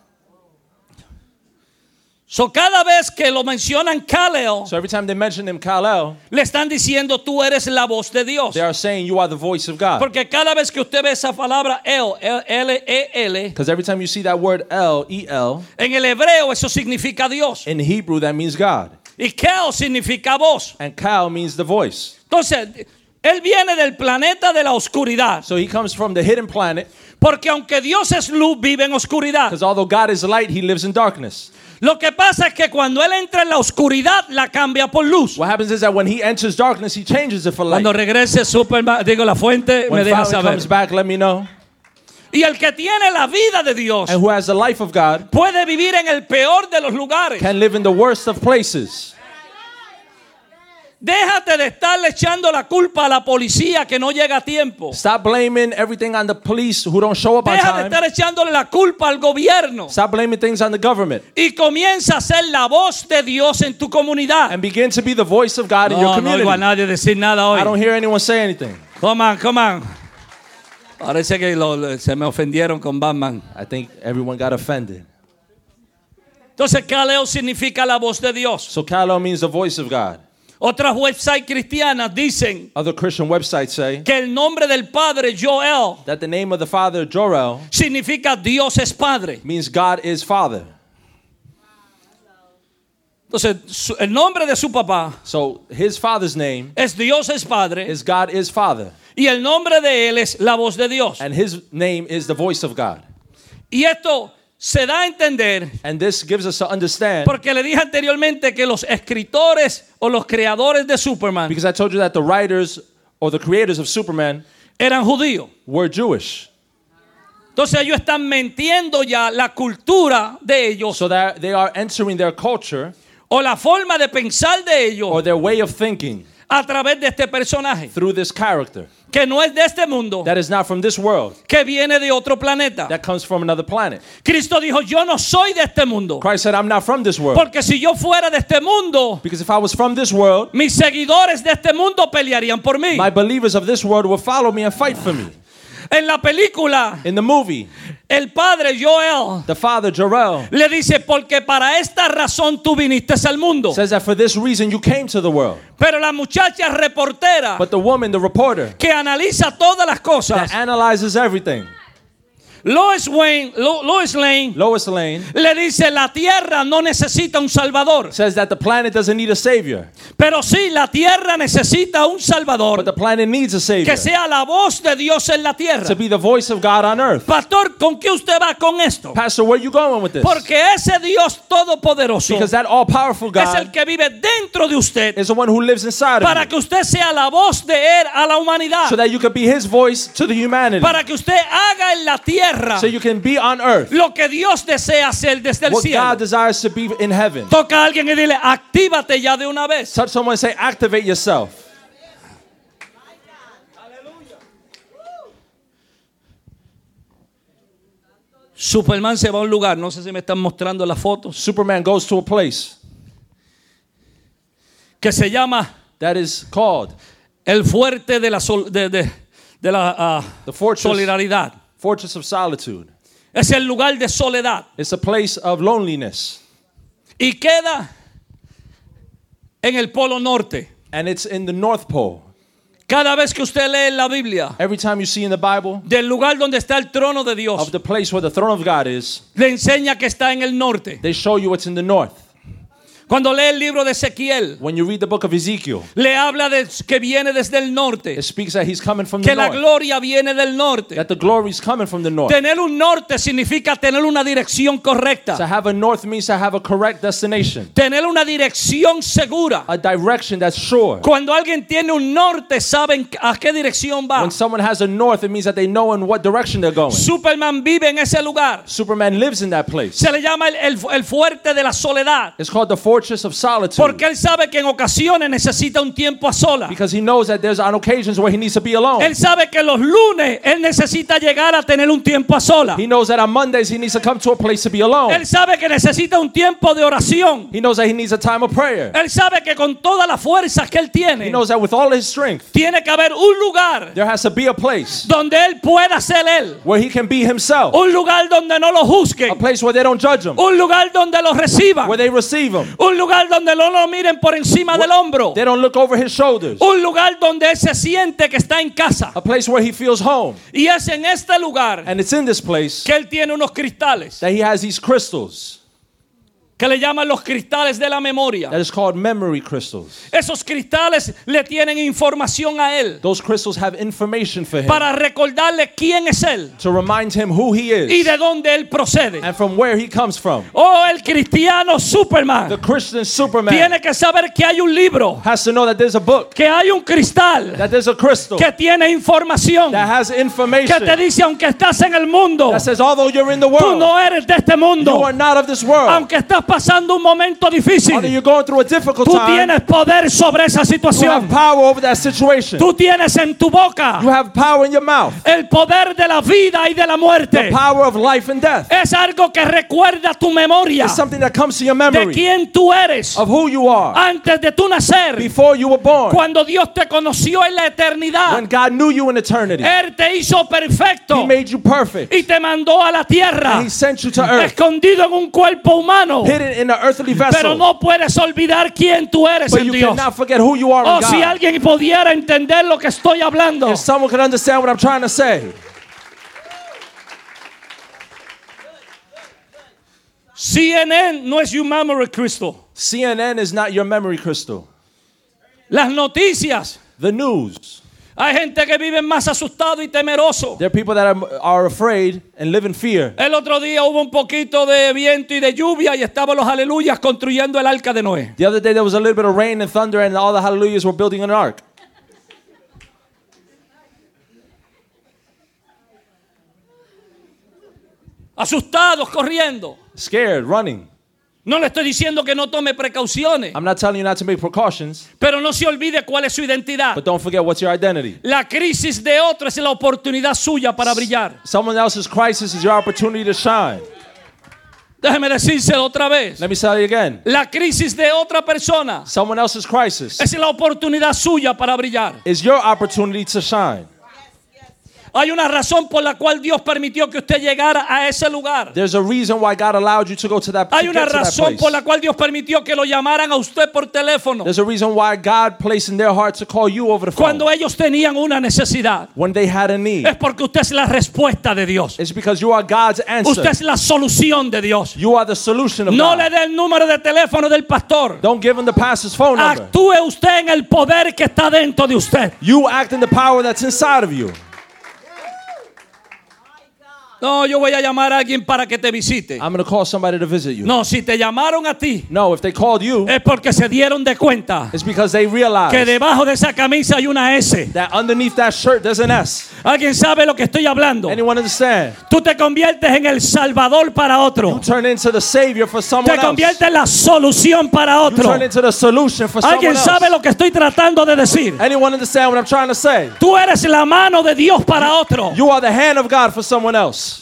So cada vez que lo mencionan Kal-El, So every time they mention him Kal-El, le están diciendo tú eres la voz de Dios. they are saying you are the voice of God. Porque cada vez que usted ve esa palabra El, L-E-L, Because every time you see that word El, E L, en el hebreo eso significa Dios. in Hebrew that means God. Y Kel significa voz. And Kal means the voice. Entonces, él viene del planeta de la oscuridad. So he comes from the hidden planet Porque aunque Dios es luz, vive en oscuridad. because although God is light, he lives in darkness. Lo que pasa es que cuando él entra en la oscuridad, la cambia por luz. What happens is that when he enters darkness, he changes it for light. Cuando regrese Superman, digo la fuente, me When deja Fowler saber. comes back, let me know. Y el que tiene la vida de Dios And who has the life of God puede vivir en el peor de los lugares. can live in the worst of places. Déjate de estarle echando la culpa a la policía que no llega a tiempo. Stop blaming everything on the police who don't show up on Deja de time. estar echándole la culpa al gobierno. Stop blaming things on the government Y comienza a ser la voz de Dios en tu comunidad. and begin to be the voice of God in your No, no community. oigo a nadie decir nada I don't hoy. hear anyone say anything. Come on, come on. Parece que lo- se me ofendieron con Batman. I think everyone got offended. Entonces, Kaleo significa la voz de Dios. So Kalo means the voice of God. Otras websites cristianas dicen Other Christian websites say que el nombre del padre Joel that the name of the father Jorel significa Dios es padre. means God is father. Entonces, su- el nombre de su papá So his father's name es Dios es padre is God is father. y el nombre de él es la voz de Dios. And his name is the voice of God. Y esto se da a entender And this gives us to understand porque le dije anteriormente que los escritores o los creadores de Superman because I told you that the writers or the creators of Superman eran judíos. were Jewish. Entonces ellos están mintiendo ya la cultura de ellos So that they are entering their culture o la forma de pensar de ellos or their way of thinking a través de este personaje through this character que no es de este mundo, that is not from this world, que viene de otro planeta. that comes from another planet. Cristo dijo, yo no soy de este mundo, Christ said, I'm not from this world. porque si yo fuera de este mundo, Because if I was from this world, mis seguidores de este mundo pelearían por mí. my believers of this world will follow me and fight for me. En la película, In the movie, el padre Joel the father, Jarrell, le dice, porque para esta razón tú viniste al mundo. says that for this reason you came to the world. Pero la muchacha reportera But the woman, the reporter, que analiza todas las cosas, that analyzes everything, Lois Wayne, Lo- Lois Lane, Lois Lane, le dice, la tierra no necesita un salvador. says that the planet doesn't need a savior, Pero sí, la tierra necesita un but salvador the planet needs a savior que sea la voz de Dios en la tierra. to be the voice of God on earth. Pastor, ¿con qué usted va con esto? Pastor, where you going with this? Porque ese Dios todopoderoso Because that all-powerful es el God que vive dentro de usted is the one who lives inside para of que you, usted sea la voz de Él a la humanidad. so that you can be His voice to the humanity, Para que usted haga en la tierra so you can be on earth lo que Dios desea hacer desde el what cielo. God desires to be in heaven. Toca a alguien y dile, actívate ya de una vez. Touch someone and say, activate yourself. Superman se va a un lugar, no sé si me están mostrando las fotos, Superman goes to a place que se llama that is called el fuerte de la, sol- de, de- de la ah, The fortress. solidaridad. Fortress of Solitude. Es el lugar de soledad. It's a place of loneliness, Y queda en el polo norte. and it's in the North Pole. Cada vez que usted lee en la Biblia Every time you see in the Bible del lugar donde está el trono de of the place where the throne of God is, le enseña que está en el norte. they show you what's in the north. Cuando lee el libro de Ezequiel, When you read the book of Ezekiel, le habla de que viene desde el norte, it speaks that he's coming from the que la north, gloria viene del norte. that the glory is coming from the north. Tener un norte significa tener una dirección To have a north means to have a correct destination, tener una dirección segura. a direction that's sure. Cuando alguien tiene un norte, saben a qué dirección va. When someone has a north, it means that they know in what direction they're going. Superman vive en ese lugar. Superman lives in that place. Se le llama el, el- el fuerte de la soledad. It's called the fortress of solitude Porque él sabe que en ocasiones necesita un tiempo a sola. because he knows that there's on occasions where he needs to be alone. Él sabe que los lunes él necesita llegar a tener un tiempo a sola. He knows that on Mondays he needs to come to a place to be alone. Él sabe que necesita un tiempo de oración. He knows that he needs a time of prayer. Él sabe que con todas las fuerzas que él He tiene, knows that with all his strength, tiene que haber un lugar there has to be a place donde él pueda ser él. where he can be himself. Un lugar donde no lo A juzguen. place where they don't judge him, Un lugar donde lo reciban. where they receive him. Un lugar donde no lo miren por encima del hombro. They don't look over his shoulders. Un lugar donde él se siente que está en casa. A place where he feels home. Y es en este lugar And it's in this place que él tiene unos cristales that he has these crystals que le llaman los cristales de la memoria. that is called memory crystals. Esos cristales le tienen información a él Those crystals have information for him para recordarle quién es él to remind him who he y is de dónde él procede. and from where he comes from. Oh, el cristiano The Superman Christian Superman tiene que saber que hay un libro, has to know that there's a book, que hay un cristal that there's a crystal que tiene información, that has que te information dice aunque estás en el mundo, that says, although you're in the tú world, no eres de este you mundo. are not of this world. Aunque estás pasando un momento difícil, tú tienes poder sobre esa situación. Tú tienes en tu boca el poder de la vida y de la muerte. Es algo que recuerda tu memoria. De quién tú eres antes de tu nacer. Cuando Dios te conoció en la eternidad, Él te hizo perfecto. Y te mandó a la tierra, escondido en un cuerpo humano. Hidden in an earthly Pero vessel. no puedes olvidar quién tú eres But en you Dios. cannot forget who you are Oh, in si alguien pudiera entender lo que estoy hablando. If someone can understand what I'm trying to say, CNN no es your memory crystal. CNN is not your memory crystal. Las noticias. The news. Hay gente que vive más asustado y temeroso. There are people that are, are afraid and live in fear. El otro día hubo un poquito de viento y de lluvia y estaban los aleluyas construyendo el arca de Noé. The other day there was a little bit of rain and thunder, and all the hallelujahs were building an ark. Asustados, corriendo. Scared, running. No le estoy diciendo que no tome precauciones, I'm not telling you not to make precautions, pero no se olvide cuál es su identidad. but don't forget what's your identity. La crisis de otro es la oportunidad suya para brillar. Someone else's crisis is your opportunity to shine. Déjeme decírselo otra vez. Let me tell you again. La crisis de otra persona Someone else's crisis es la oportunidad suya para brillar. is your opportunity to shine. Hay una razón por la cual Dios permitió que usted llegara a ese lugar. There's a reason why God allowed you to go to that, Hay una razón place. por la cual Dios permitió que lo llamaran a usted por teléfono. There's a reason why God placed in their heart to call you over the phone Cuando ellos tenían una necesidad. when they had a need. Es porque usted es la respuesta de Dios. It's because you are God's answer. Usted es la solución de Dios. You are the solution of No God. le dé el número de teléfono del pastor. Don't give him the pastor's phone number. Actúe usted en el poder que está dentro de usted. You act in the power that's inside of you. No, yo voy a llamar a alguien para que te visite. I'm going to call somebody to visit you. No, si te llamaron a ti, No, if they called you, es porque se dieron de cuenta it's because they realize que debajo de esa camisa hay una S. that underneath that shirt there's an S. ¿Alguien sabe lo que estoy hablando? Anyone understand? Tú te conviertes en el salvador para otro. Turn into the savior for someone Te else. conviertes en la solución para You otro. turn into the solution for someone ¿Alguien sabe else. lo que estoy tratando de decir? Anyone understand what I'm trying to say? Tú eres la mano de Dios para otro. You are the hand of God for someone else.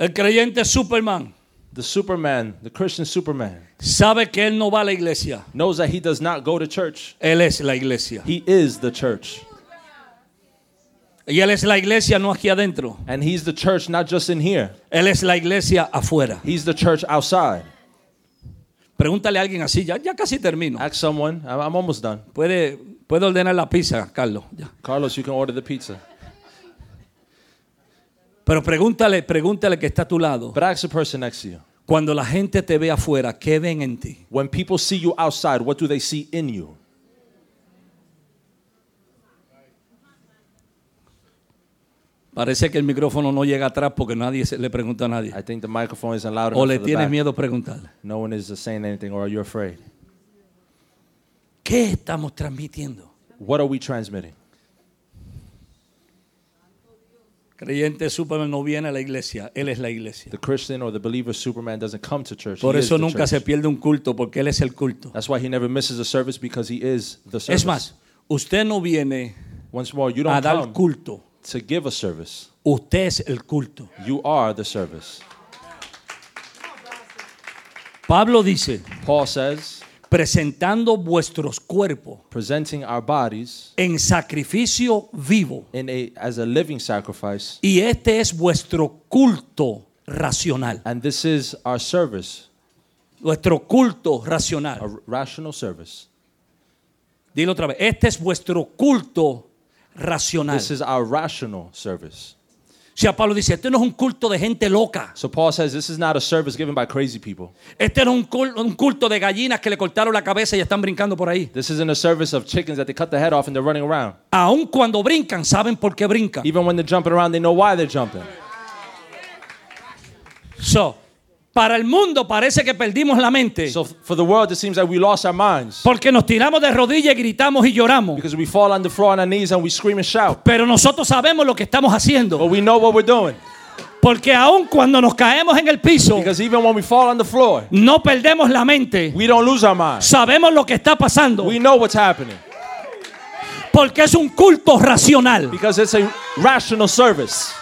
El creyente Superman The Superman, the Christian Superman, sabe que él no va a la iglesia. knows that he does not go to church. Él es la iglesia. He is the church. Y él es la iglesia no aquí adentro. And he's the church not just in here, Él es la iglesia afuera. he's the church outside. Pregúntale a alguien así, ya, ya casi termino. Ask someone, I'm I'm almost done. Puede, puede ordenar la pizza, Carlos. ya. Carlos, you can order the pizza. Pero pregúntale, pregúntale que está a tu lado. But ask the person next to you. Cuando la gente te ve afuera, ¿qué ven en ti? When people see you outside, what do they see in you? Parece que el micrófono no llega atrás porque nadie se- le pregunta a nadie. I think the microphone isn't loud O enough le for the tienes back. miedo a preguntarle. No one is saying anything, or are you afraid? ¿Qué estamos transmitiendo? What are we transmitting? Creyente Superman no viene a la iglesia, él es la iglesia. The Christian or the believer Superman doesn't come to church. Por he is eso the nunca church. se pierde un culto porque él es el culto. That's why he never misses a service because he is the service. Es más, usted no viene Once more, you a don't dar come culto, to give a service. usted es el culto. You are the service. Pablo dice, Paul says, presentando vuestros cuerpos presenting our bodies en sacrificio vivo. in a as a living sacrifice, Y este es vuestro culto racional. and this is our service, Vuestro culto racional. a rational service. Dilo otra vez. Este es vuestro culto racional. This is our rational service. Sea, Pablo dice, este no es un culto de gente loca. So Paul says this is not a service given by crazy people. Este no es un culto de gallinas que le cortaron la cabeza y están brincando por ahí. This isn't a service of chickens that they cut the head off and they're running around. Aun cuando brincan, saben por qué brincan. Even when they're jumping around, they know why they're jumping. So, para el mundo parece que perdimos la mente So for the world, it seems like we lost our minds porque nos tiramos de rodillas gritamos y lloramos. because we fall on the floor on our knees and we scream and shout. Pero nosotros sabemos lo que estamos haciendo. But we know what we're doing Porque aun cuando nos caemos en el piso, because even when we fall on the floor, no perdemos la mente. we don't lose our minds. Sabemos lo que está pasando. We know what's happening Porque es un culto racional. because it's a rational service.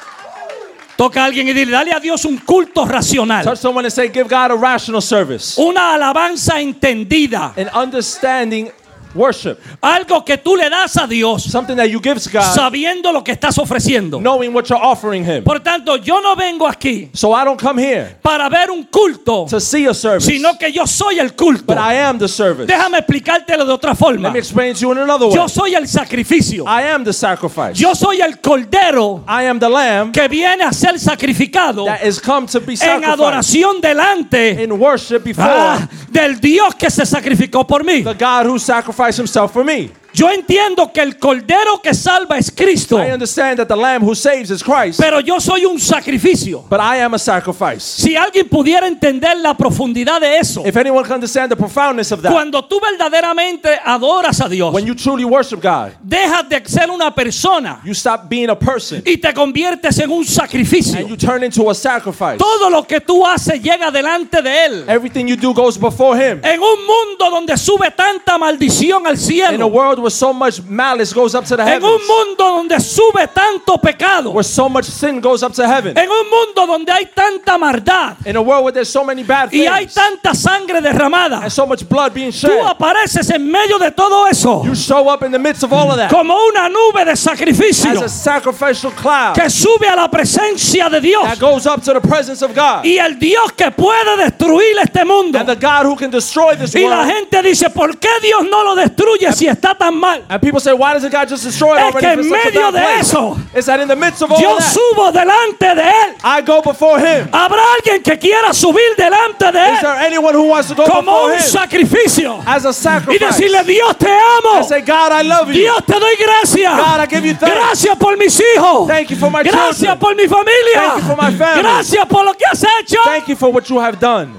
Toca a alguien y dile, dale a Dios un culto racional. Touch someone and say, give God a rational service. Una alabanza entendida. An understanding worship. Algo que tú le das a Dios Something that you give to God sabiendo lo que estás ofreciendo. knowing what you're offering Him. Por tanto, yo no vengo aquí So I don't come here para ver un culto, to see a service, sino que yo soy el culto. but I am the service. Déjame explicártelo de otra forma. Let me explain to you in another way. Yo soy el sacrificio. I am the sacrifice. Yo soy el cordero I am the lamb que viene a ser sacrificado that is come to be en sacrificed adoración delante in worship before ah, del Dios que se sacrificó por mí. the God who sacrificed himself for me. Yo entiendo que el cordero que salva es Cristo, I understand that the lamb who saves is Christ, pero yo soy un sacrificio. but I am a sacrifice. Si alguien pudiera entender la profundidad de eso, If anyone can understand the profoundness of that, cuando tú verdaderamente adoras a Dios, when you truly worship God, dejas de ser una persona you stop being a person y te conviertes en un and sacrificio. you turn into a sacrifice. Todo lo que tú haces llega delante de Él. Everything you do goes before Him. En un mundo donde sube tanta maldición al In a cielo, world where so much malice goes up to the en un heavens, mundo donde sube tanto pecado, where so much sin goes up to heaven, en un mundo donde hay tanta maldad. In a world where there's so many bad y hay things. tanta sangre derramada, and so much blood being tú shed, apareces en medio de todo eso. You show up in the midst of all of that. Como una nube de sacrificio. As a sacrificial cloud. Que sube a la presencia de Dios. That goes up to the presence of God. y el Dios que puede destruir este mundo. And the God who can destroy this Y la gente dice, ¿por qué Dios no lo destruye si está tan mal? And people say, why doesn't God just destroy it Es already que en medio de place? eso, It's that in the midst of all Yo that, subo delante de Él. I go before Him. ¿Habrá alguien que quiera subir delante de Is there anyone who wants to go como before un Him sacrificio? as a sacrifice? decirle, Dios te amo. And say, God, I love you. Dios te doy gracias. God, I give you thanks. Gracias por mis hijos. Thank you for my Gracias children. por mi familia. Thank you for my family. Gracias por lo que has hecho. Thank you for what you have done.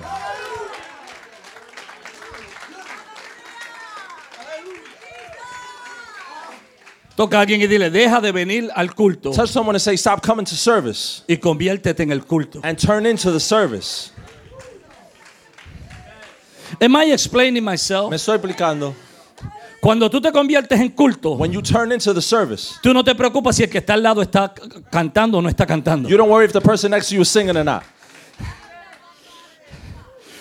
Toca a alguien y dile, deja de venir al culto Touch someone and say, stop coming to service y conviértete en el culto. and turn into the service. Am I explaining myself? Me estoy explicando. Cuando tú te conviertes en culto, When you turn into the service, tú no te preocupas si el que está al lado está cantando o no está cantando. you don't worry if the person next to you is singing or not.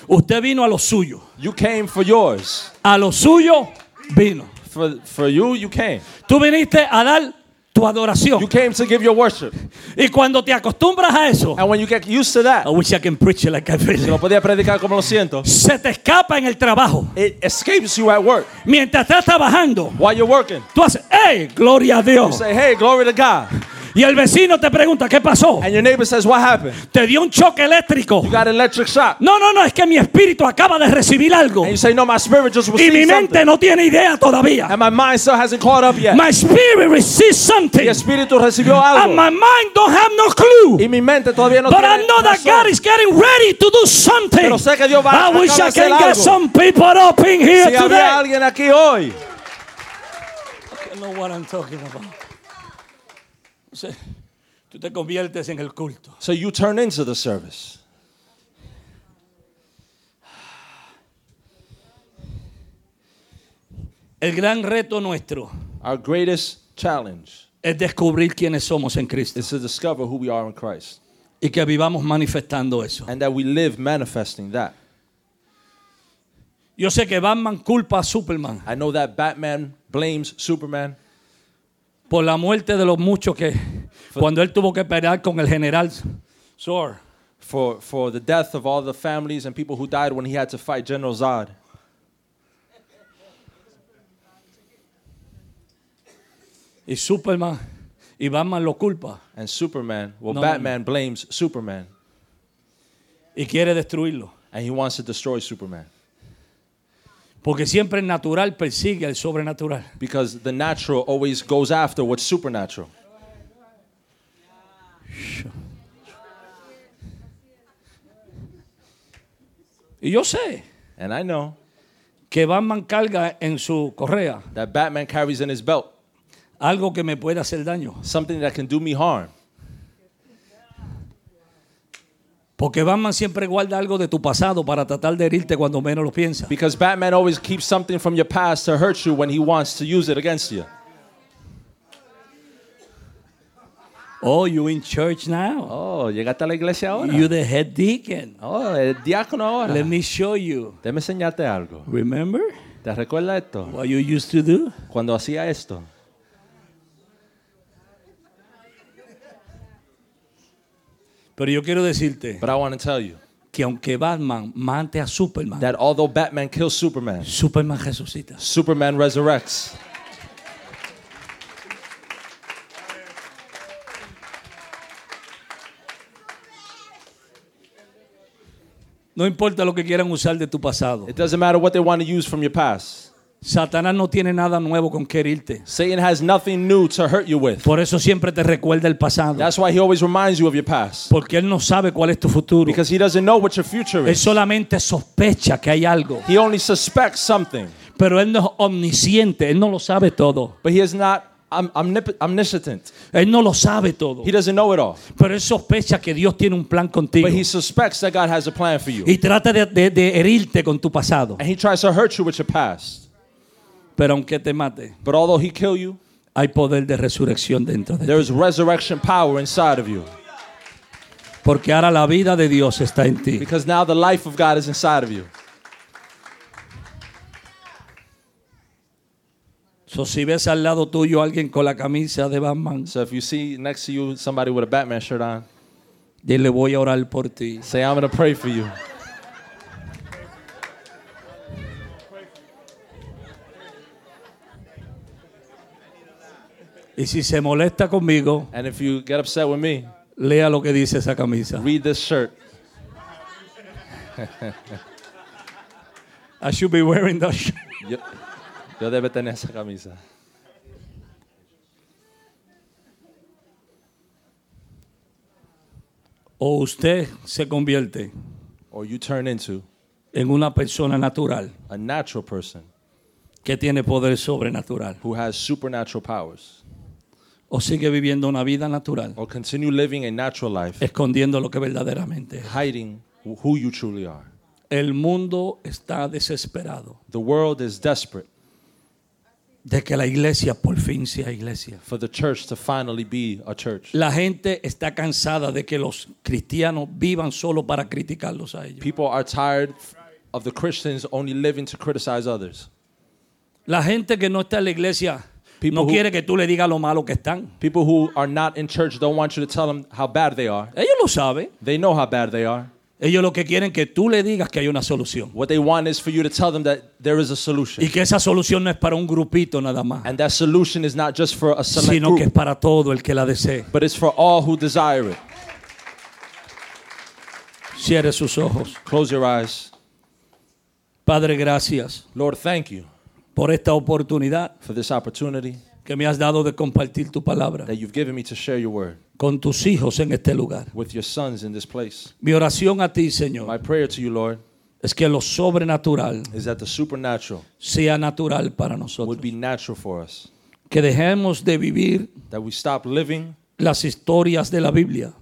Usted vino a lo suyo. You came for yours. A lo suyo vino. For, for you, you came. Tú viniste a dar tu adoración. You came to give your worship. Y cuando te acostumbras a eso, And when you get used to that, I wish I can preach it like I feel it. lo podía predicar como lo siento, Se te escapa en el trabajo. it escapes you at work. Mientras estás trabajando, While you're working, tú haces, ¡hey! Gloria a you Dios. say, hey, glory to God. Y el vecino te pregunta, ¿qué pasó? And your neighbor says, what happened? Te dio un choque eléctrico. You got an electric shock. No, no, no, es que mi espíritu acaba de recibir algo. And you say, no, my spirit just Y mi received mente something. no tiene idea todavía. And my mind still hasn't caught up yet. My spirit receives something. Mi espíritu recibió And algo. my mind don't have no clue. Y mi mente todavía no But I know that. God is getting ready to do something. Pero sé que Dios va I a wish I acaba de can hacer get algo. some people up in here Si today. alguien aquí hoy, I know what I'm talking about. Sea, tú te conviertes en el culto. so you turn into the service. El gran reto nuestro Our greatest challenge es descubrir quiénes somos en Cristo is to discover who we are in Christ y que vivamos manifestando eso. and that we live manifesting that. Yo sé que Batman culpa a Superman I know that Batman blames Superman por la muerte de los muchos que cuando él tuvo que pelear con el general Zor. for, for the death of all the families and people who died when he had to fight General Zod. Y Superman y Batman lo culpa And Superman, well, No, Batman blames Superman y quiere destruirlo. and he wants to destroy Superman Porque siempre el natural persigue al sobrenatural. because the natural always goes after what's supernatural. Y yo sé And I know que Batman carga en su correa that Batman carries in his belt algo que me puede hacer daño. something that can do me harm Porque Batman siempre guarda algo de tu pasado para tratar de herirte cuando menos lo piensas. because Batman always keeps something from your past to hurt you when he wants to use it against you. Oh, you in church now? Oh, llegaste a la iglesia ahora. You the head deacon. Oh, el diácono ahora. Let me show you. Déjame enseñarte algo. Remember ¿Te recuerdas esto? what you used to do? Cuando hacía esto. Pero yo quiero decirte But I want to tell you que aunque Batman mate a Superman, that although Batman kills Superman, Superman resucita. Superman resurrects. No importa lo que quieran usar de tu pasado. It doesn't matter what they want to use from your past. Satanás no tiene nada nuevo con que herirte. Satan has nothing new to hurt you with. Por eso siempre te recuerda el pasado. That's why he always reminds you of your past. Porque él no sabe cuál es tu futuro. Because he doesn't know what your future Él is. solamente sospecha que hay algo. He only suspects something, Pero él no es omnisciente. Él no lo sabe todo. but he is not omniscient. Él no lo sabe todo. He doesn't know it all. Pero él sospecha que Dios tiene un plan contigo. But he suspects that God has a plan for you. Y trata de, de- de herirte con tu pasado. And he tries to hurt you with your past. Pero aunque te mate, But although he kill you, hay poder de resurrección dentro de ti. there is resurrection power inside of you. Porque ahora la vida de Dios está en ti. Because now the life of God is inside of you. So, si ves al lado tuyo a alguien con la camisa de Batman, So if you see next to you somebody with a Batman shirt on, dile voy a orar por ti. say, I'm going to pray for you. Y si se molesta conmigo, And if you get upset with me, lea lo que dice esa camisa. read this shirt. I should be wearing that shirt. Yo, yo debe tener esa camisa. O usted se convierte Or you turn into en una persona natural a natural person que tiene poder sobrenatural. who has supernatural powers. O sigue viviendo una vida natural, Or continue living a natural life, escondiendo lo que verdaderamente es. hiding who you truly are. El mundo está desesperado. The world is desperate. de que la iglesia por fin sea iglesia. for the church to finally be a church. La gente está cansada de que los cristianos vivan solo para criticarlos a ellos. People are tired of the Christians only living to criticize others. La gente que no está en la iglesia People no who- quiere que tú le digas lo malo que están. People who are not in church don't want you to tell them how bad they are. Ellos lo saben. They know how bad they are. Ellos lo que quieren que tú le digas que hay una solución. What they want is for you to tell them that there is a solution. Y que esa solución no es para un grupito nada más, And that solution is not just for a select sino que es group, para todo el que la desee. but it's for all who desire it. Cierre sus ojos. Close your eyes. Padre, gracias Lord, thank you por esta oportunidad for this opportunity que me has dado de compartir tu palabra that you've given me to share your word con tus hijos en este lugar. with your sons in this place. Mi oración a ti, My Señor, prayer to you, Lord, es que lo sobrenatural is that the supernatural sea natural para would nosotros. be natural for us. Que dejemos de vivir That we stop living las historias de la Biblia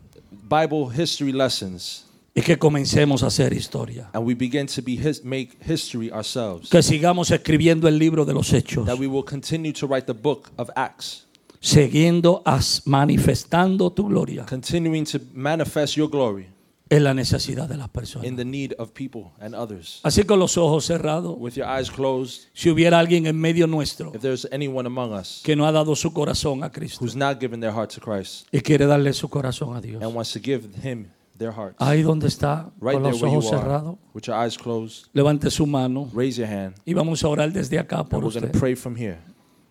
Bible history lessons y que comencemos a hacer historia. and we begin to be his, make history ourselves. Que sigamos escribiendo el libro de los hechos, That we will continue to write the book of Acts, siguiendo as- manifestando tu gloria continuing to manifest your glory en la necesidad de las personas. in the need of people and others. Así con los ojos cerrados, With your eyes closed, si hubiera alguien en medio nuestro if there's anyone among us que no ha dado su corazón a Cristo who's not given their heart to Christ y quiere darle su corazón a Dios, and wants to give him their ahí donde está, right con los ojos cerrados, with your eyes closed, levante su mano raise your hand. y vamos a orar desde acá por And we're going usted. to pray from here.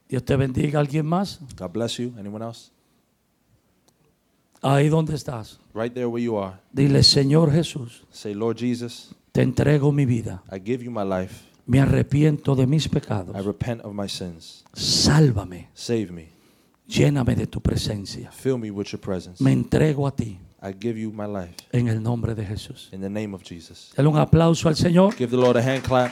Dios te bendiga. ¿Alguien más? God bless you. Anyone else? Ahí donde estás. Right there where you are. Dile, Señor Jesús, Say, Lord Jesus, te entrego mi vida. I give you my life. Me arrepiento de mis I pecados. repent of my sins. Sálvame. Save me. Lléname de tu presencia. Fill me with your presence. Me entrego a ti I give you my life en el nombre de Jesús. in the name of Jesus. Dale un aplauso al Señor. Give the Lord a hand clap.